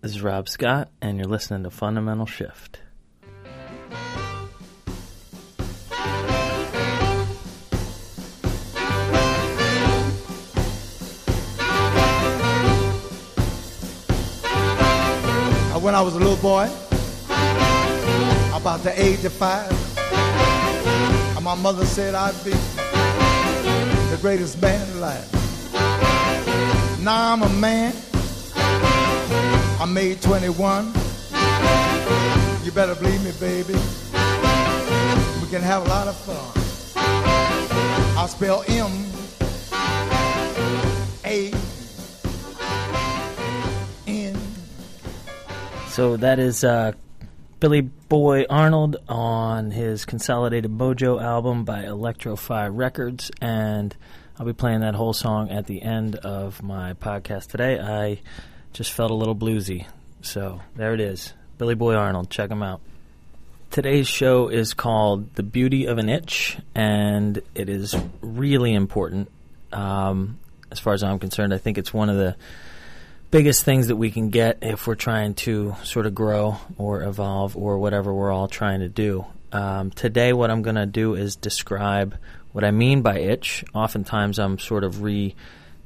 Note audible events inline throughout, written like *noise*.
This is Rob Scott, and you're listening to Fundamental Shift. Uh, when I was a little boy, about the age of five, and my mother said I'd be the greatest man alive. Now I'm a man. I made 21. You better believe me, baby. We can have a lot of fun. I spell M A N. So that is uh, Billy Boy Arnold on his Consolidated Mojo album by Electro-Fi Records, and I'll be playing that whole song at the end of my podcast today. I just felt a little bluesy, so there it is. Billy Boy Arnold, check him out. Today's show is called The Beauty of an Itch, and it is really important. Um, as far as I'm concerned, I think it's one of the biggest things that we can get if we're trying to sort of grow or evolve or whatever we're all trying to do. Um, today, what I'm going to do is describe what I mean by itch. Oftentimes, I'm sort of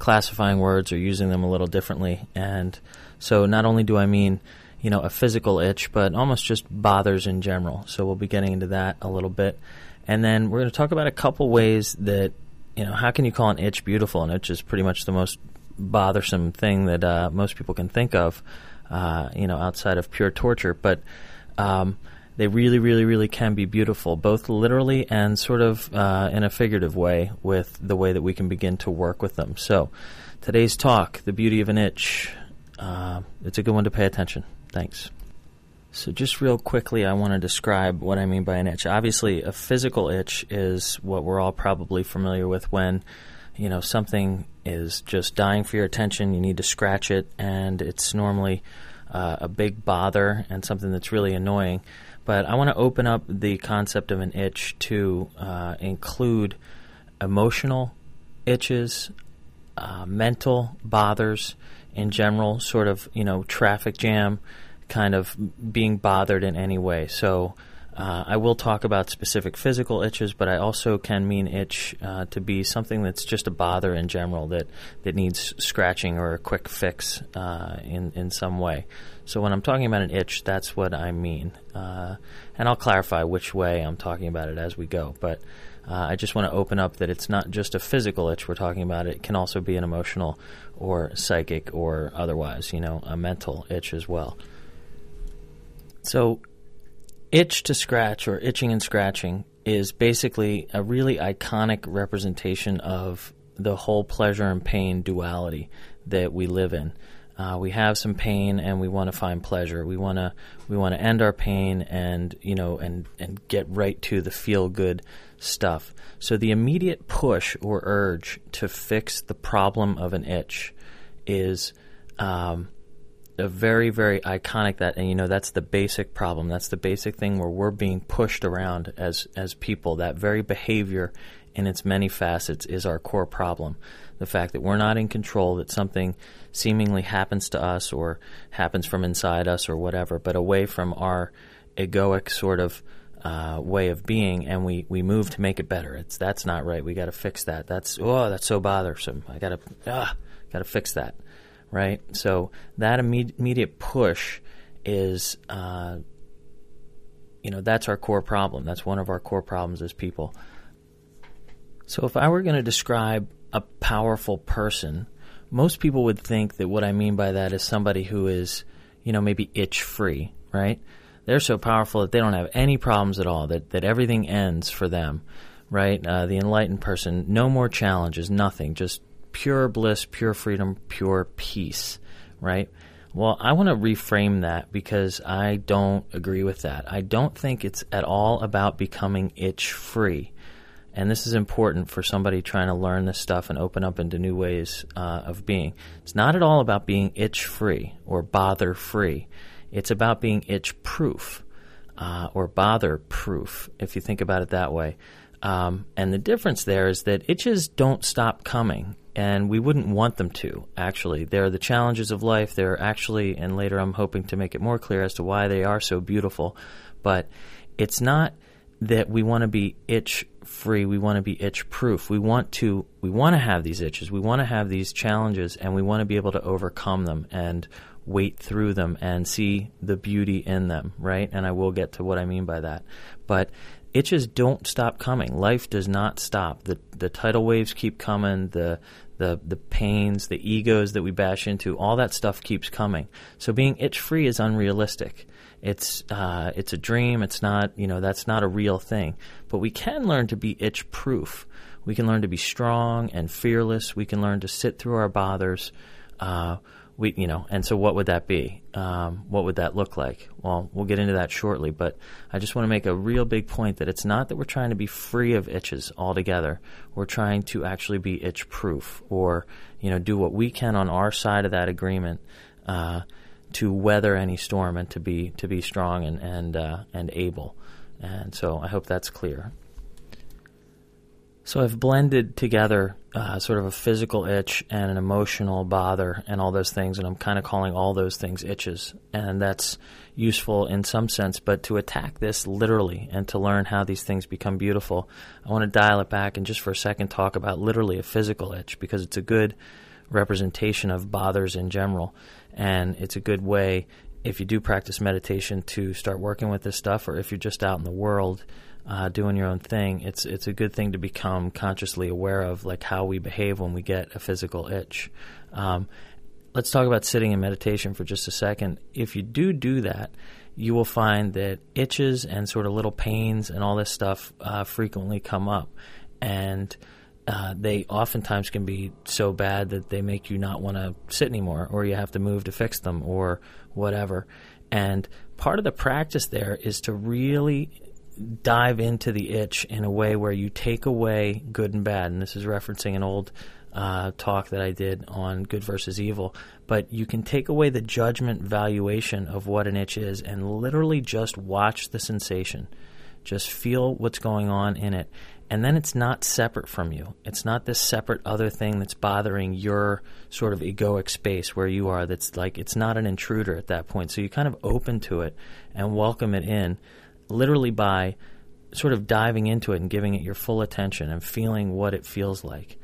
reclassifying words or using them a little differently. And so, not only do I mean you know a physical itch, but almost just bothers in general. So we'll be getting into that a little bit, and then we're going to talk about a couple ways that you know how can you call an itch beautiful? An itch is pretty much the most bothersome thing that uh, most people can think of, uh, you know, outside of pure torture. But um, they really, really, really can be beautiful, both literally and sort of uh, in a figurative way, with the way that we can begin to work with them. So, today's talk, the beauty of an itch, uh, it's a good one to pay attention. Thanks. So, just real quickly, I want to describe what I mean by an itch. Obviously, a physical itch is what we're all probably familiar with when you know something is just dying for your attention. You need to scratch it, and it's normally uh, a big bother and something that's really annoying. But I want to open up the concept of an itch to uh, include emotional itches, uh, mental bothers in general, sort of you know traffic jam, kind of being bothered in any way. So uh, I will talk about specific physical itches, but I also can mean itch uh, to be something that's just a bother in general that, that needs scratching or a quick fix uh, in, in some way. So when I'm talking about an itch, that's what I mean. Uh, and I'll clarify which way I'm talking about it as we go. But uh, I just want to open up that it's not just a physical itch we're talking about, it can also be an emotional or psychic or otherwise, you know, a mental itch as well. So Itch to Scratch or Itching and Scratching is basically a really iconic representation of the whole pleasure and pain duality that we live in. Uh, we have some pain and we want to find pleasure. We want to we want to end our pain and you know and and get right to the feel good stuff. So the immediate push or urge to fix the problem of an itch is um, a very very iconic that and you know that's the basic problem. That's the basic thing where we're being pushed around as as people. That very behavior in its many facets is our core problem. The fact that we're not in control that something seemingly happens to us or happens from inside us or whatever but away from our egoic sort of uh, way of being and we, we move to make it better. It's that's not right. We got to fix that. That's oh that's so bothersome. I got to ah got to fix that right? So that immediate push is, uh, you know, that's our core problem. That's one of our core problems as people. So if I were going to describe a powerful person, most people would think that what I mean by that is somebody who is, you know, maybe itch free, right? They're so powerful that they don't have any problems at all, that, that everything ends for them, right? Uh, the enlightened person, no more challenges, nothing, just pure bliss, pure freedom, pure peace, right? Well, I want to reframe that because I don't agree with that. I don't think it's at all about becoming itch free. And this is important for somebody trying to learn this stuff and open up into new ways uh, of being. It's not at all about being itch free or bother free. It's about being itch proof uh, or bother proof, if you think about it that way. Um, and the difference there is that itches don't stop coming, and we wouldn't want them to, actually. They're the challenges of life. They're actually, and later I'm hoping to make it more clear as to why they are so beautiful. But it's not that we want to be itch free. We want to be itch proof. We want to we want to have these itches. We want to have these challenges and we want to be able to overcome them and wait through them and see the beauty in them, right? And I will get to what I mean by that. But itches don't stop coming. Life does not stop. The the tidal waves keep coming, the the the pains, the egos that we bash into, all that stuff keeps coming. So being itch free is unrealistic. It's uh, it's a dream. It's not you know that's not a real thing. But we can learn to be itch proof. We can learn to be strong and fearless. We can learn to sit through our bothers. Uh, we you know and so what would that be? Um, what would that look like? Well we'll get into that shortly but i just want to make a real big point that it's not that we're trying to be free of itches altogether. We're trying to actually be itch proof or you know do what we can on our side of that agreement uh, to weather any storm and to be to be strong and and uh, and able. And so i hope that's clear so I've blended together uh, sort of a physical itch and an emotional bother and all those things, and I'm kind of calling all those things itches. And that's useful in some sense, but to attack this literally and to learn how these things become beautiful, I want to dial it back and just for a second talk about literally a physical itch because it's a good representation of bothers in general. And it's a good way, if you do practice meditation, to start working with this stuff, or if you're just out in the world uh, doing your own thing, it's it's a good thing to become consciously aware of, like how we behave when we get a physical itch. Um, let's talk about sitting in meditation for just a second. If you do do that, you will find that itches and sort of little pains and all this stuff uh, frequently come up, and uh, they oftentimes can be so bad that they make you not want to sit anymore, or you have to move to fix them, or whatever. And part of the practice there is to really dive into the itch in a way where you take away good and bad. And this is referencing an old uh, talk that I did on good versus evil. But you can take away the judgment valuation of what an itch is and literally just watch the sensation. Just feel what's going on in it. And then it's not separate from you. It's not this separate other thing that's bothering your sort of egoic space where you are. That's like, it's not an intruder at that point. So you kind of open to it and welcome it in literally by sort of diving into it and giving it your full attention and feeling what it feels like.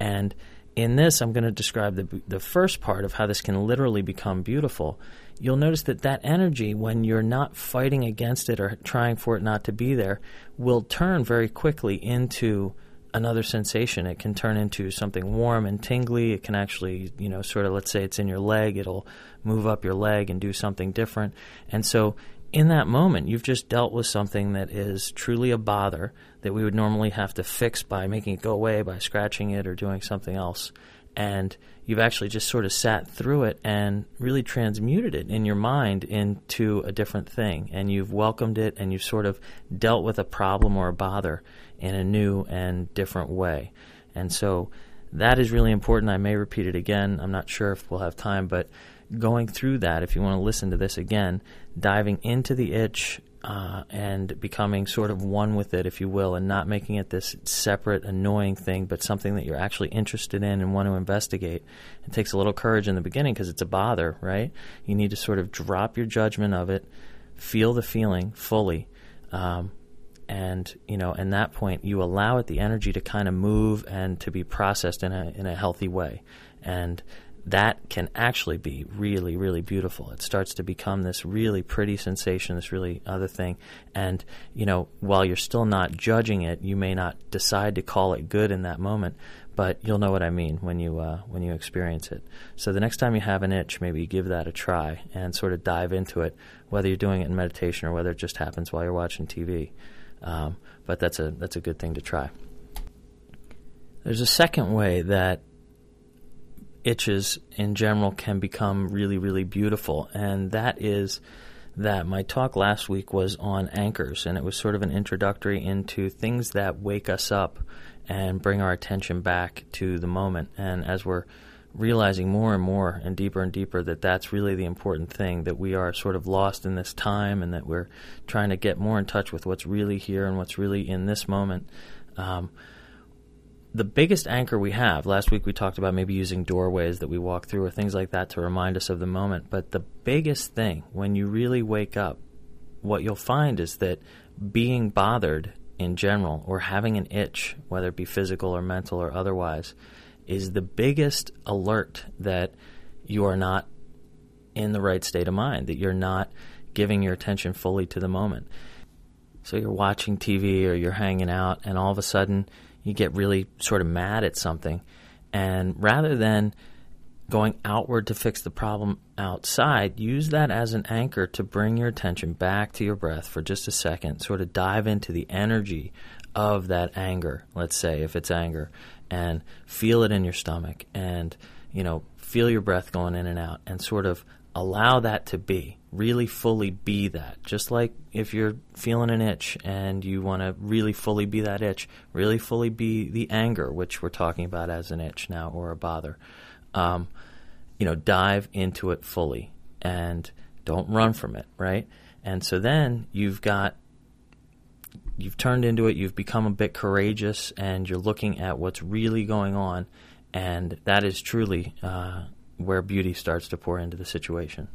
And in this, I'm going to describe the, the first part of how this can literally become beautiful. You'll notice that that energy, when you're not fighting against it or trying for it not to be there, will turn very quickly into another sensation. It can turn into something warm and tingly. It can actually, you know, sort of, let's say it's in your leg, it'll move up your leg and do something different. And so in that moment, you've just dealt with something that is truly a bother that we would normally have to fix by making it go away, by scratching it, or doing something else. And you've actually just sort of sat through it and really transmuted it in your mind into a different thing. And you've welcomed it and you've sort of dealt with a problem or a bother in a new and different way. And so that is really important. I may repeat it again. I'm not sure if we'll have time, but going through that, if you want to listen to this again, diving into the itch uh, and becoming sort of one with it, if you will, and not making it this separate, annoying thing, but something that you're actually interested in and want to investigate. It takes a little courage in the beginning because it's a bother, right? You need to sort of drop your judgment of it, feel the feeling fully. Um, and you know, in that point, you allow it the energy to kind of move and to be processed in a in a healthy way. And that can actually be really, really beautiful. It starts to become this really pretty sensation, this really other thing. And, you know, while you're still not judging it, you may not decide to call it good in that moment, but you'll know what I mean when you, uh, when you experience it. So the next time you have an itch, maybe give that a try and sort of dive into it, whether you're doing it in meditation or whether it just happens while you're watching TV. Um, but that's a, that's a good thing to try. There's a second way that itches in general can become really, really beautiful. And that is that my talk last week was on anchors, and it was sort of an introductory into things that wake us up and bring our attention back to the moment. And as we're realizing more and more and deeper and deeper that that's really the important thing that we are sort of lost in this time and that we're trying to get more in touch with what's really here and what's really in this moment Um, the biggest anchor we have, last week we talked about maybe using doorways that we walk through or things like that to remind us of the moment. But the biggest thing when you really wake up, what you'll find is that being bothered in general or having an itch, whether it be physical or mental or otherwise, is the biggest alert that you are not in the right state of mind, that you're not giving your attention fully to the moment. So you're watching TV or you're hanging out, and all of a sudden you get really sort of mad at something. And rather than going outward to fix the problem outside, use that as an anchor to bring your attention back to your breath for just a second, sort of dive into the energy of that anger, let's say, if it's anger, and feel it in your stomach and, you know, feel your breath going in and out and sort of allow that to be really fully be that. Just like if you're feeling an itch and you want to really fully be that itch really fully be the anger which we're talking about as an itch now or a bother. Um, you know dive into it fully and don't run from it right? And so then you've got you've turned into it you've become a bit courageous and you're looking at what's really going on and that is truly uh, where beauty starts to pour into the situation.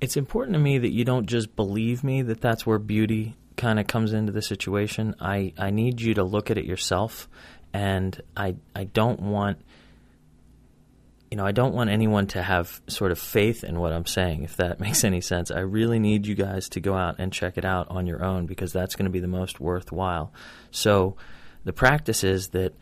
It's important to me that you don't just believe me that that's where beauty kind of comes into the situation. I, I need you to look at it yourself, and I I don't want you know I don't want anyone to have sort of faith in what I'm saying. If that *laughs* makes any sense, I really need you guys to go out and check it out on your own because that's going to be the most worthwhile. So the practice is that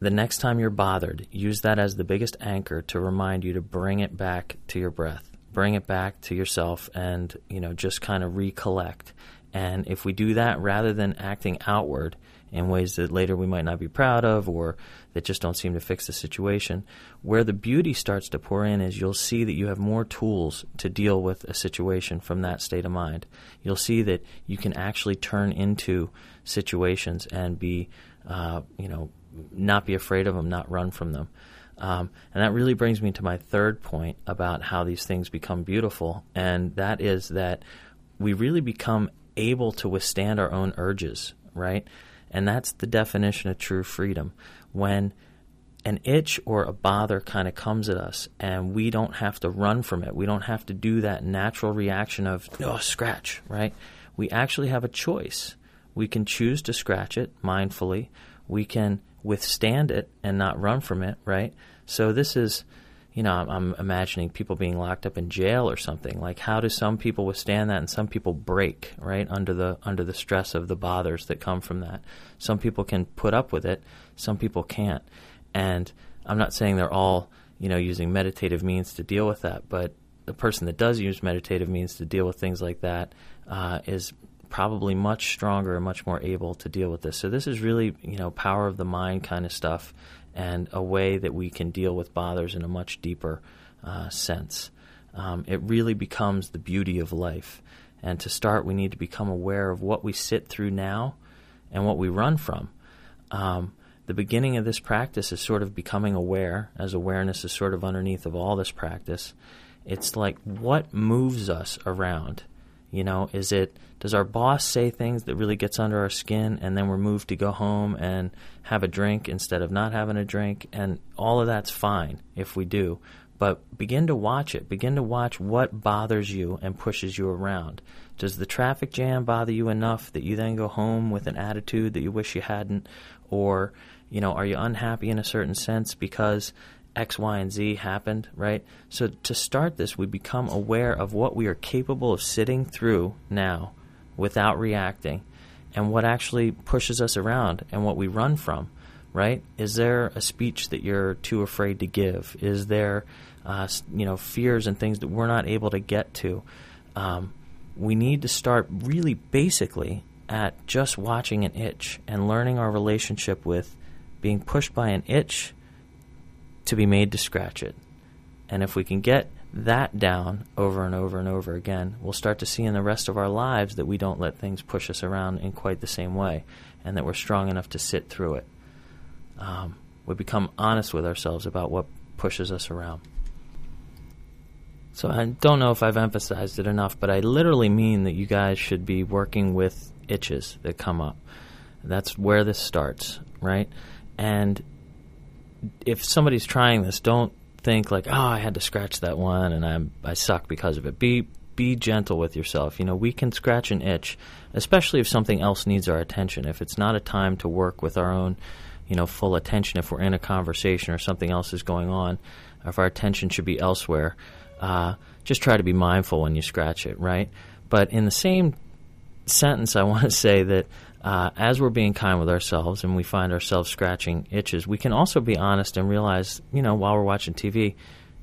the next time you're bothered, use that as the biggest anchor to remind you to bring it back to your breath. Bring it back to yourself and, you know, just kind of recollect. And if we do that rather than acting outward in ways that later we might not be proud of or that just don't seem to fix the situation, where the beauty starts to pour in is you'll see that you have more tools to deal with a situation from that state of mind. You'll see that you can actually turn into situations and be, uh, you know, not be afraid of them, not run from them. Um, and that really brings me to my third point about how these things become beautiful, and that is that we really become able to withstand our own urges, right? And that's the definition of true freedom. When an itch or a bother kind of comes at us and we don't have to run from it, we don't have to do that natural reaction of, oh, scratch, right? We actually have a choice. We can choose to scratch it mindfully. We can withstand it and not run from it, right? So this is, you know, I'm, I'm, imagining people being locked up in jail or something. Like, how do some people withstand that, and some people break, right, under the under the stress of the bothers that come from that. Some people can put up with it, some people can't. And I'm not saying they're all, you know, using meditative means to deal with that, but the person that does use meditative means to deal with things like that uh, is probably much stronger and much more able to deal with this. So this is really, you know, power of the mind kind of stuff, and a way that we can deal with bothers in a much deeper uh, sense. Um, it really becomes the beauty of life. And to start, we need to become aware of what we sit through now and what we run from. Um, the beginning of this practice is sort of becoming aware, as awareness is sort of underneath of all this practice. It's like what moves us around you know, is it does our boss say things that really gets under our skin and then we're moved to go home and have a drink instead of not having a drink and all of that's fine if we do. But begin to watch it. Begin to watch what bothers you and pushes you around. Does the traffic jam bother you enough that you then go home with an attitude that you wish you hadn't? Or, you know, are you unhappy in a certain sense because X, Y, and Z happened, right? So to start this, we become aware of what we are capable of sitting through now without reacting and what actually pushes us around and what we run from, right? Is there a speech that you're too afraid to give? Is there, uh, you know, fears and things that we're not able to get to? Um, we need to start really basically at just watching an itch and learning our relationship with being pushed by an itch to be made to scratch it. And if we can get that down over and over and over again, we'll start to see in the rest of our lives that we don't let things push us around in quite the same way and that we're strong enough to sit through it. Um, we become honest with ourselves about what pushes us around. So I don't know if I've emphasized it enough, but I literally mean that you guys should be working with itches that come up. That's where this starts, right? And if somebody's trying this, don't think like, oh, I had to scratch that one and I'm I suck because of it. Be be gentle with yourself. You know, we can scratch an itch, especially if something else needs our attention. If it's not a time to work with our own, you know, full attention, if we're in a conversation or something else is going on, if our attention should be elsewhere, uh, just try to be mindful when you scratch it, right? But in the same sentence, I want to *laughs* say that uh, as we're being kind with ourselves and we find ourselves scratching itches, we can also be honest and realize, you know, while we're watching TV,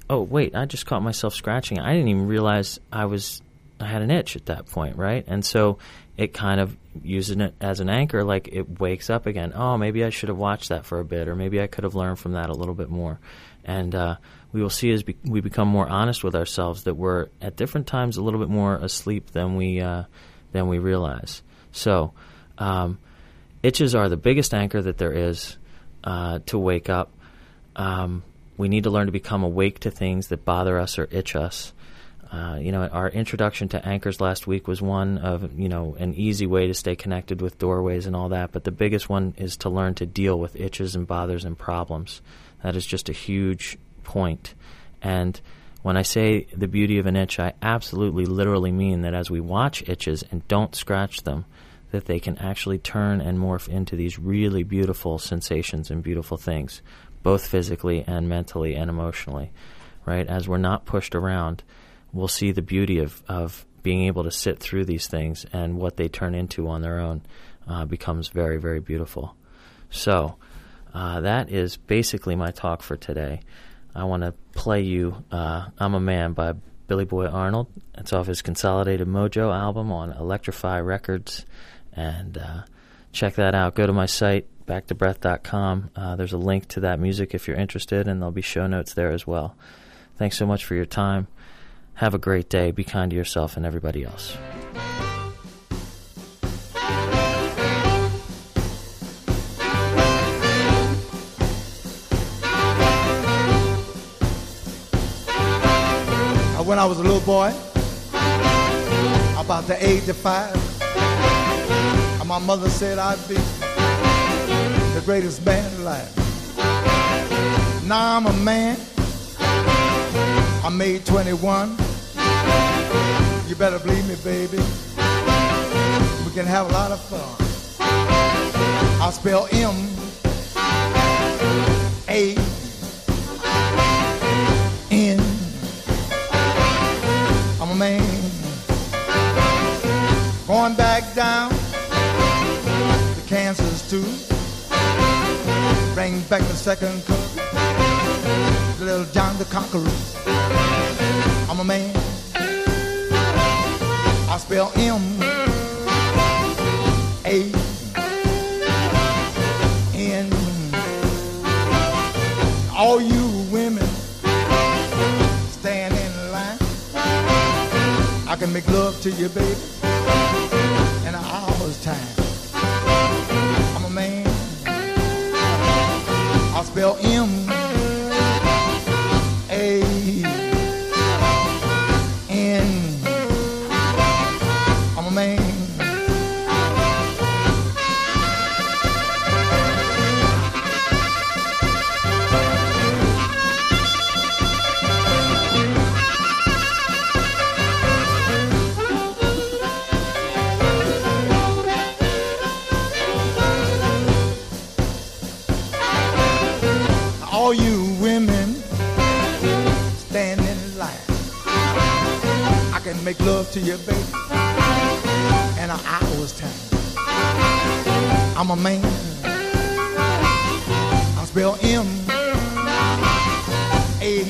oh wait, I just caught myself scratching. I didn't even realize I was I had an itch at that point, right? And so it kind of using it as an anchor, like it wakes up again. Oh, maybe I should have watched that for a bit, or maybe I could have learned from that a little bit more. And uh, we will see as be- we become more honest with ourselves that we're at different times a little bit more asleep than we uh, than we realize. So um, itches are the biggest anchor that there is uh, to wake up. Um, we need to learn to become awake to things that bother us or itch us. Uh, you know, our introduction to anchors last week was one of, you know, an easy way to stay connected with doorways and all that. But the biggest one is to learn to deal with itches and bothers and problems. That is just a huge point. And when I say the beauty of an itch, I absolutely literally mean that as we watch itches and don't scratch them, that they can actually turn and morph into these really beautiful sensations and beautiful things, both physically and mentally and emotionally, right? As we're not pushed around, we'll see the beauty of, of being able to sit through these things and what they turn into on their own uh, becomes very, very beautiful. So, uh, that is basically my talk for today. I want to play you uh, I'm a Man by Billy Boy Arnold. It's off his Consolidated Mojo album on Electro-Fi Records. And uh, check that out. Go to my site, backtobreath.com. Uh, there's a link to that music if you're interested, and there'll be show notes there as well. Thanks so much for your time. Have a great day. Be kind to yourself and everybody else. When I was a little boy, about the age of five, my mother said I'd be the greatest man alive. Now I'm a man. I made 21. You better believe me, baby. We can have a lot of fun. I spell M A N. I'm a man. Going back down too. Bring back the second cup. Little John the Conqueror. I'm a man. I spell M A N. All you women stand in line. I can make love to you, baby, in an hour's time. Make love to you, baby, in an hour's time. I'm a man. I spell M A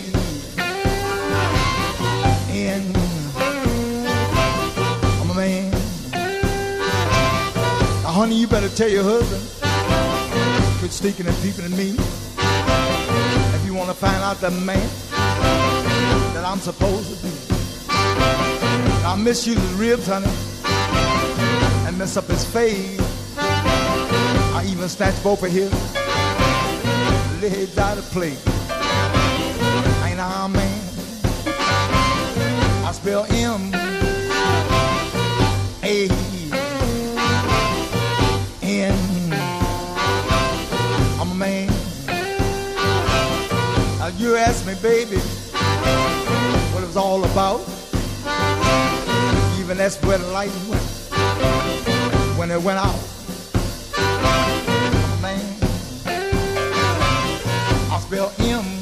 N. I'm a man. Now, honey, you better tell your husband quit sneaking and peeping at me If you want to find out the man that I'm supposed to be. I miss you ribs, honey, and mess up his face. I even snatch both of his legs out of place. Ain't I a man? I spell M A N. I'm a man. Now you ask me, baby, what it was all about. Even that's where the light went when it went out. Man, I spell M